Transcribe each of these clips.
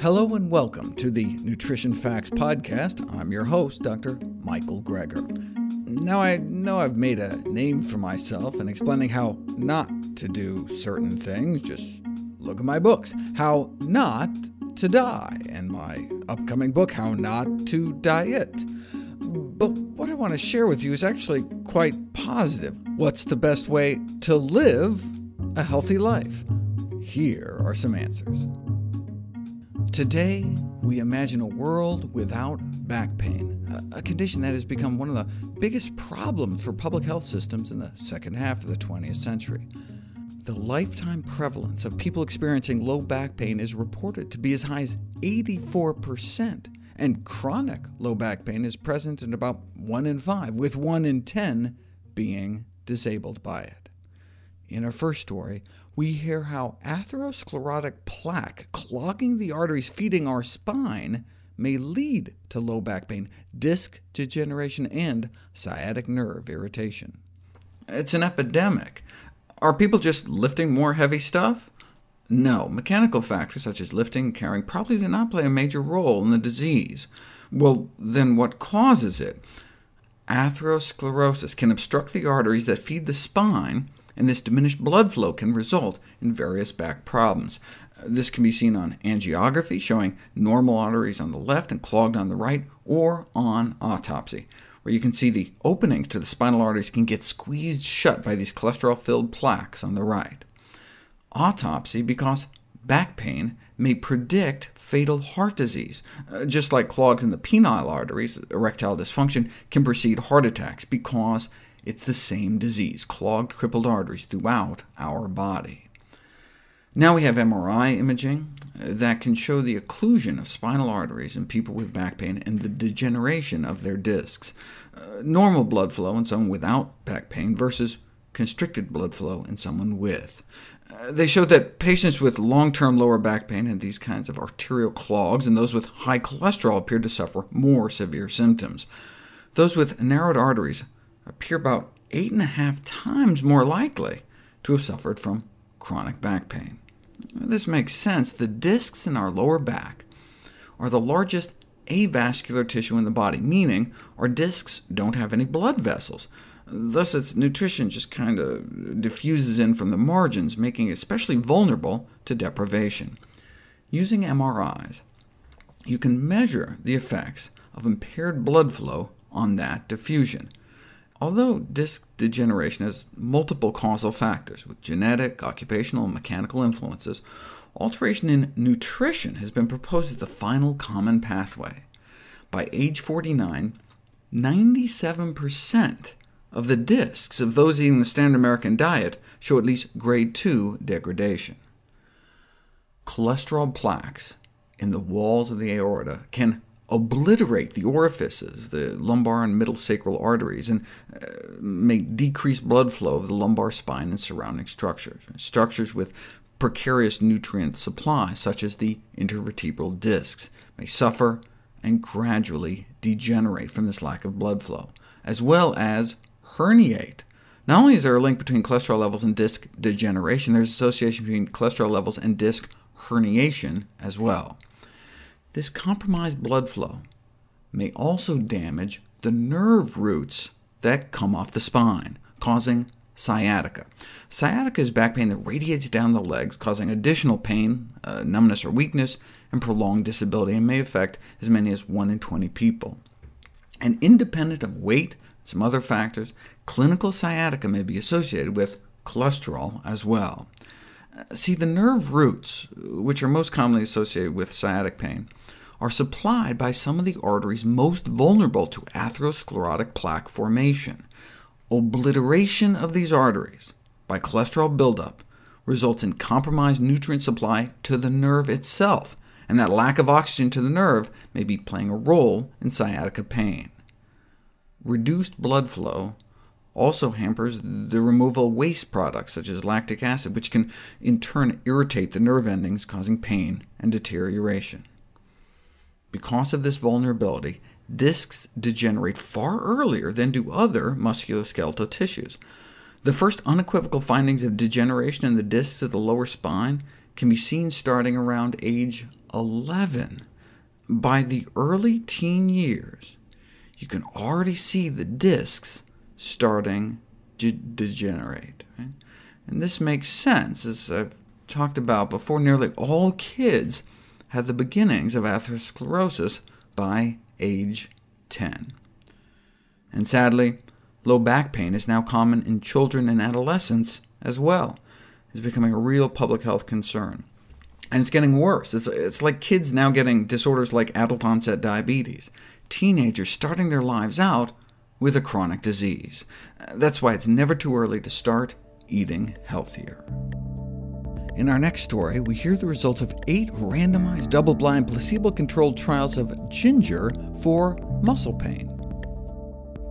Hello and welcome to the Nutrition Facts Podcast. I'm your host, Dr. Michael Greger. Now, I know I've made a name for myself in explaining how not to do certain things. Just look at my books How Not to Die, and my upcoming book, How Not to Diet. But what I want to share with you is actually quite positive. What's the best way to live a healthy life? Here are some answers. Today, we imagine a world without back pain, a condition that has become one of the biggest problems for public health systems in the second half of the 20th century. The lifetime prevalence of people experiencing low back pain is reported to be as high as 84%, and chronic low back pain is present in about 1 in 5, with 1 in 10 being disabled by it. In our first story, we hear how atherosclerotic plaque clogging the arteries feeding our spine may lead to low back pain, disc degeneration, and sciatic nerve irritation. It's an epidemic. Are people just lifting more heavy stuff? No, mechanical factors such as lifting and carrying probably do not play a major role in the disease. Well, then what causes it? Atherosclerosis can obstruct the arteries that feed the spine, and this diminished blood flow can result in various back problems. Uh, this can be seen on angiography, showing normal arteries on the left and clogged on the right, or on autopsy, where you can see the openings to the spinal arteries can get squeezed shut by these cholesterol-filled plaques on the right. Autopsy because back pain may predict fatal heart disease. Uh, just like clogs in the penile arteries, erectile dysfunction can precede heart attacks because it's the same disease, clogged crippled arteries throughout our body. Now we have MRI imaging that can show the occlusion of spinal arteries in people with back pain and the degeneration of their discs, uh, normal blood flow in someone without back pain versus constricted blood flow in someone with. Uh, they show that patients with long-term lower back pain and these kinds of arterial clogs and those with high cholesterol appear to suffer more severe symptoms. Those with narrowed arteries appear about eight and a half times more likely to have suffered from chronic back pain. This makes sense. The discs in our lower back are the largest avascular tissue in the body, meaning our discs don't have any blood vessels. Thus, its nutrition just kind of diffuses in from the margins, making it especially vulnerable to deprivation. Using MRIs, you can measure the effects of impaired blood flow on that diffusion. Although disc degeneration has multiple causal factors, with genetic, occupational, and mechanical influences, alteration in nutrition has been proposed as the final common pathway. By age 49, 97% of the discs of those eating the standard American diet show at least grade 2 degradation. Cholesterol plaques in the walls of the aorta can obliterate the orifices, the lumbar and middle sacral arteries, and uh, make decreased blood flow of the lumbar spine and surrounding structures, structures with precarious nutrient supply, such as the intervertebral discs, may suffer and gradually degenerate from this lack of blood flow, as well as herniate. Not only is there a link between cholesterol levels and disc degeneration, there's association between cholesterol levels and disc herniation as well. This compromised blood flow may also damage the nerve roots that come off the spine, causing sciatica. Sciatica is back pain that radiates down the legs, causing additional pain, uh, numbness or weakness, and prolonged disability, and may affect as many as 1 in 20 people. And independent of weight, and some other factors, clinical sciatica may be associated with cholesterol as well. See, the nerve roots, which are most commonly associated with sciatic pain, are supplied by some of the arteries most vulnerable to atherosclerotic plaque formation. Obliteration of these arteries by cholesterol buildup results in compromised nutrient supply to the nerve itself, and that lack of oxygen to the nerve may be playing a role in sciatica pain. Reduced blood flow also hampers the removal of waste products, such as lactic acid, which can in turn irritate the nerve endings, causing pain and deterioration. Because of this vulnerability, discs degenerate far earlier than do other musculoskeletal tissues. The first unequivocal findings of degeneration in the discs of the lower spine can be seen starting around age 11. By the early teen years, you can already see the discs starting to degenerate. Right? And this makes sense, as I've talked about before, nearly all kids have the beginnings of atherosclerosis by age 10. And sadly, low back pain is now common in children and adolescents as well. It's becoming a real public health concern. And it's getting worse. It's, it's like kids now getting disorders like adult-onset diabetes, teenagers starting their lives out with a chronic disease. That's why it's never too early to start eating healthier. In our next story, we hear the results of eight randomized, double-blind, placebo-controlled trials of ginger for muscle pain.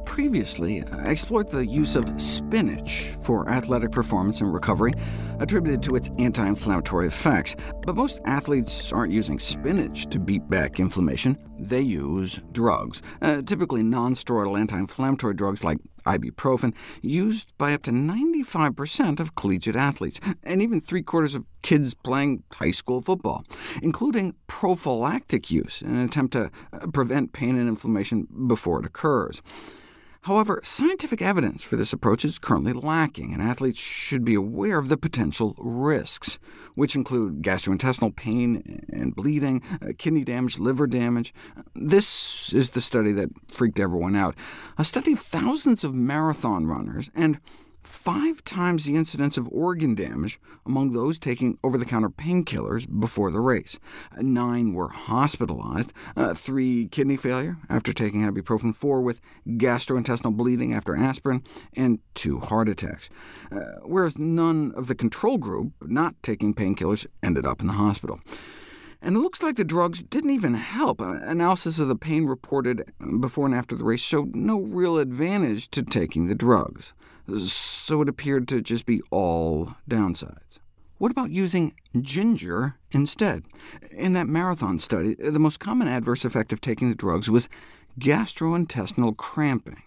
Previously, I explored the use of spinach for athletic performance and recovery, attributed to its anti-inflammatory effects. But most athletes aren't using spinach to beat back inflammation. They use drugs, uh, typically non-steroidal anti-inflammatory drugs like ibuprofen, used by up to 95% of collegiate athletes, and even three-quarters of kids playing high school football, including prophylactic use in an attempt to uh, prevent pain and inflammation before it occurs. However, scientific evidence for this approach is currently lacking, and athletes should be aware of the potential risks, which include gastrointestinal pain and bleeding, uh, kidney damage, liver damage. This is the study that freaked everyone out. A study of thousands of marathon runners, and five times the incidence of organ damage among those taking over-the-counter painkillers before the race. Nine were hospitalized, uh, three kidney failure after taking ibuprofen, four with gastrointestinal bleeding after aspirin, and two heart attacks, uh, whereas none of the control group not taking painkillers ended up in the hospital. And it looks like the drugs didn't even help. Analysis of the pain reported before and after the race showed no real advantage to taking the drugs so it appeared to just be all downsides. What about using ginger instead? In that marathon study, the most common adverse effect of taking the drugs was gastrointestinal cramping.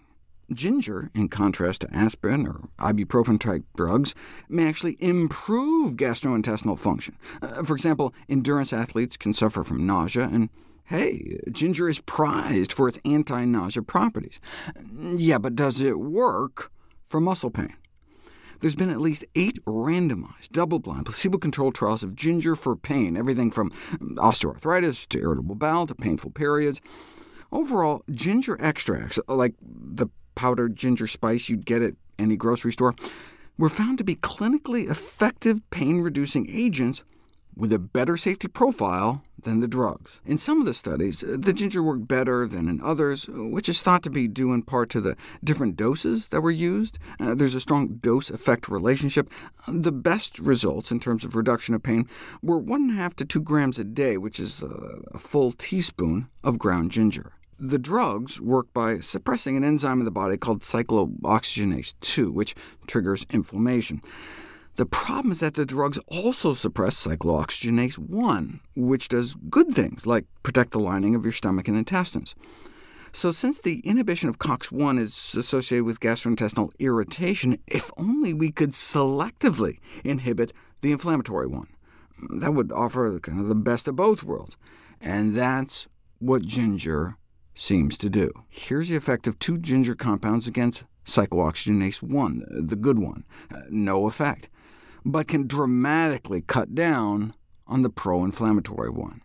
Ginger, in contrast to aspirin or ibuprofen-type drugs, may actually improve gastrointestinal function. Uh, for example, endurance athletes can suffer from nausea, and hey, ginger is prized for its anti-nausea properties. Yeah, but does it work for muscle pain. There's been at least eight randomized, double-blind, placebo-controlled trials of ginger for pain, everything from osteoarthritis to irritable bowel to painful periods. Overall, ginger extracts, like the powdered ginger spice you'd get at any grocery store, were found to be clinically effective pain-reducing agents with a better safety profile than the drugs. In some of the studies, uh, the ginger worked better than in others, which is thought to be due in part to the different doses that were used. Uh, there's a strong dose-effect relationship. The best results in terms of reduction of pain were 1.5 to 2 grams a day, which is a full teaspoon of ground ginger. The drugs work by suppressing an enzyme in the body called cyclooxygenase 2, which triggers inflammation. The problem is that the drugs also suppress cyclooxygenase 1, which does good things, like protect the lining of your stomach and intestines. So since the inhibition of COX-1 is associated with gastrointestinal irritation, if only we could selectively inhibit the inflammatory one. That would offer kind of the best of both worlds. And that's what ginger seems to do. Here's the effect of two ginger compounds against cyclooxygenase 1, the good one. Uh, no effect but can dramatically cut down on the pro-inflammatory one.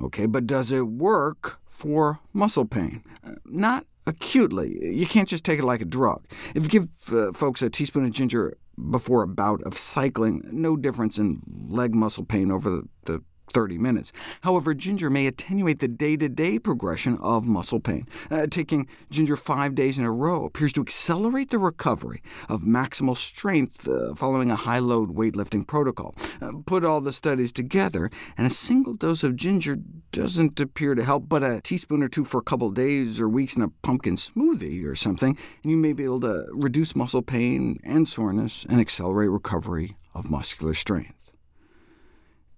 OK, but does it work for muscle pain? Not acutely. You can't just take it like a drug. If you give uh, folks a teaspoon of ginger before a bout of cycling, no difference in leg muscle pain over the, the 30 minutes. However, ginger may attenuate the day-to-day -day progression of muscle pain. Uh, taking ginger five days in a row appears to accelerate the recovery of maximal strength uh, following a high-load weightlifting protocol. Uh, put all the studies together, and a single dose of ginger doesn't appear to help, but a teaspoon or two for a couple days or weeks in a pumpkin smoothie or something, and you may be able to reduce muscle pain and soreness and accelerate recovery of muscular strength.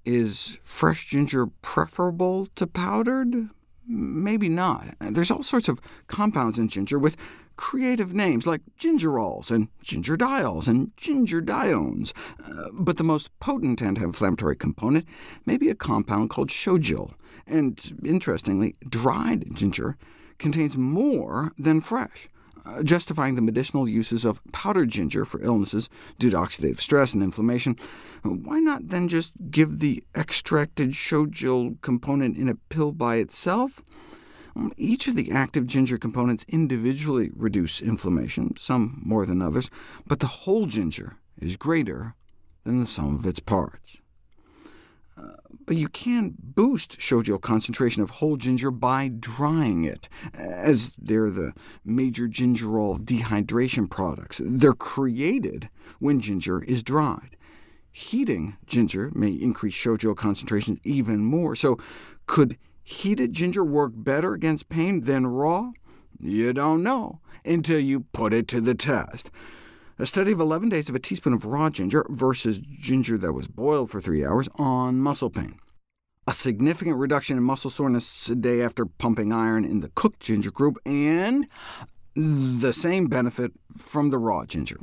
Is fresh ginger preferable to powdered? Maybe not. There's all sorts of compounds in ginger with creative names like gingerols and gingerdiols and gingerdiones. Uh, but the most potent anti-inflammatory component may be a compound called shogaol, and interestingly, dried ginger contains more than fresh. Uh, justifying the medicinal uses of powdered ginger for illnesses due to oxidative stress and inflammation, why not then just give the extracted shogaol component in a pill by itself? Um, each of the active ginger components individually reduce inflammation, some more than others, but the whole ginger is greater than the sum of its parts. But you can boost shogaol concentration of whole ginger by drying it, as they're the major gingerol dehydration products. They're created when ginger is dried. Heating ginger may increase shogaol concentration even more, so could heated ginger work better against pain than raw? You don't know until you put it to the test. A study of 11 days of a teaspoon of raw ginger versus ginger that was boiled for three hours on muscle pain. A significant reduction in muscle soreness a day after pumping iron in the cooked ginger group, and the same benefit from the raw ginger.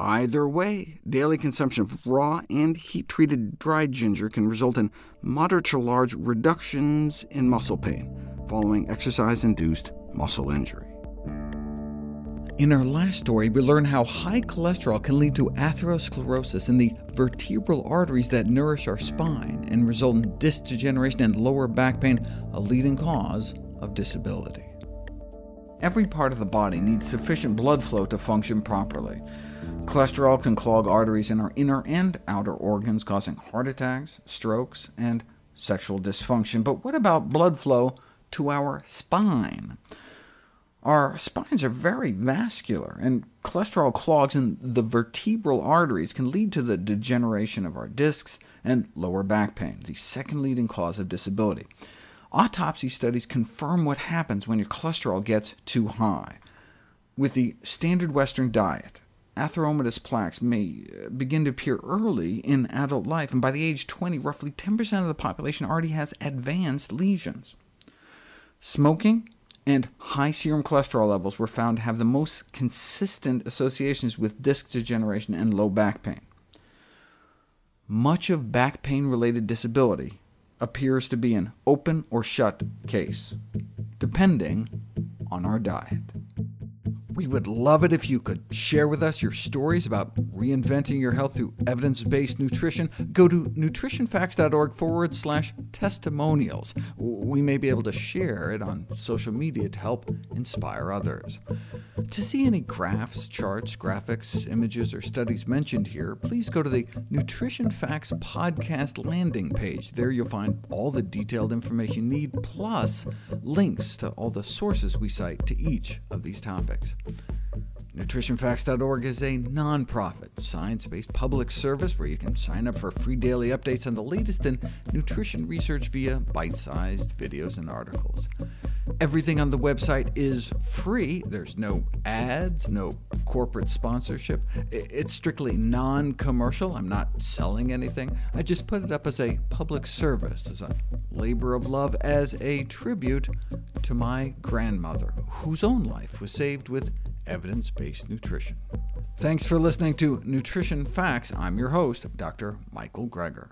Either way, daily consumption of raw and heat-treated dried ginger can result in moderate to large reductions in muscle pain following exercise-induced muscle injury. In our last story, we learn how high cholesterol can lead to atherosclerosis in the vertebral arteries that nourish our spine and result in disc degeneration and lower back pain, a leading cause of disability. Every part of the body needs sufficient blood flow to function properly. Cholesterol can clog arteries in our inner and outer organs, causing heart attacks, strokes, and sexual dysfunction. But what about blood flow to our spine? Our spines are very vascular, and cholesterol clogs in the vertebral arteries can lead to the degeneration of our discs and lower back pain, the second leading cause of disability. Autopsy studies confirm what happens when your cholesterol gets too high. With the standard Western diet, atheromatous plaques may uh, begin to appear early in adult life, and by the age 20, roughly 10% of the population already has advanced lesions. Smoking and high serum cholesterol levels were found to have the most consistent associations with disc degeneration and low back pain. Much of back pain-related disability appears to be an open or shut case, depending on our diet. We would love it if you could share with us your stories about reinventing your health through evidence-based nutrition. Go to nutritionfacts.org forward slash testimonials. We may be able to share it on social media to help inspire others. To see any graphs, charts, graphics, images, or studies mentioned here, please go to the Nutrition Facts podcast landing page. There you'll find all the detailed information you need, plus links to all the sources we cite to each of these topics. NutritionFacts.org is a nonprofit, science-based public service where you can sign up for free daily updates on the latest in nutrition research via bite-sized videos and articles. Everything on the website is free. There's no ads, no corporate sponsorship. It's strictly non-commercial. I'm not selling anything. I just put it up as a public service, as a labor of love, as a tribute to my grandmother, whose own life was saved with evidence-based nutrition. Thanks for listening to Nutrition Facts. I'm your host, Dr. Michael Greger.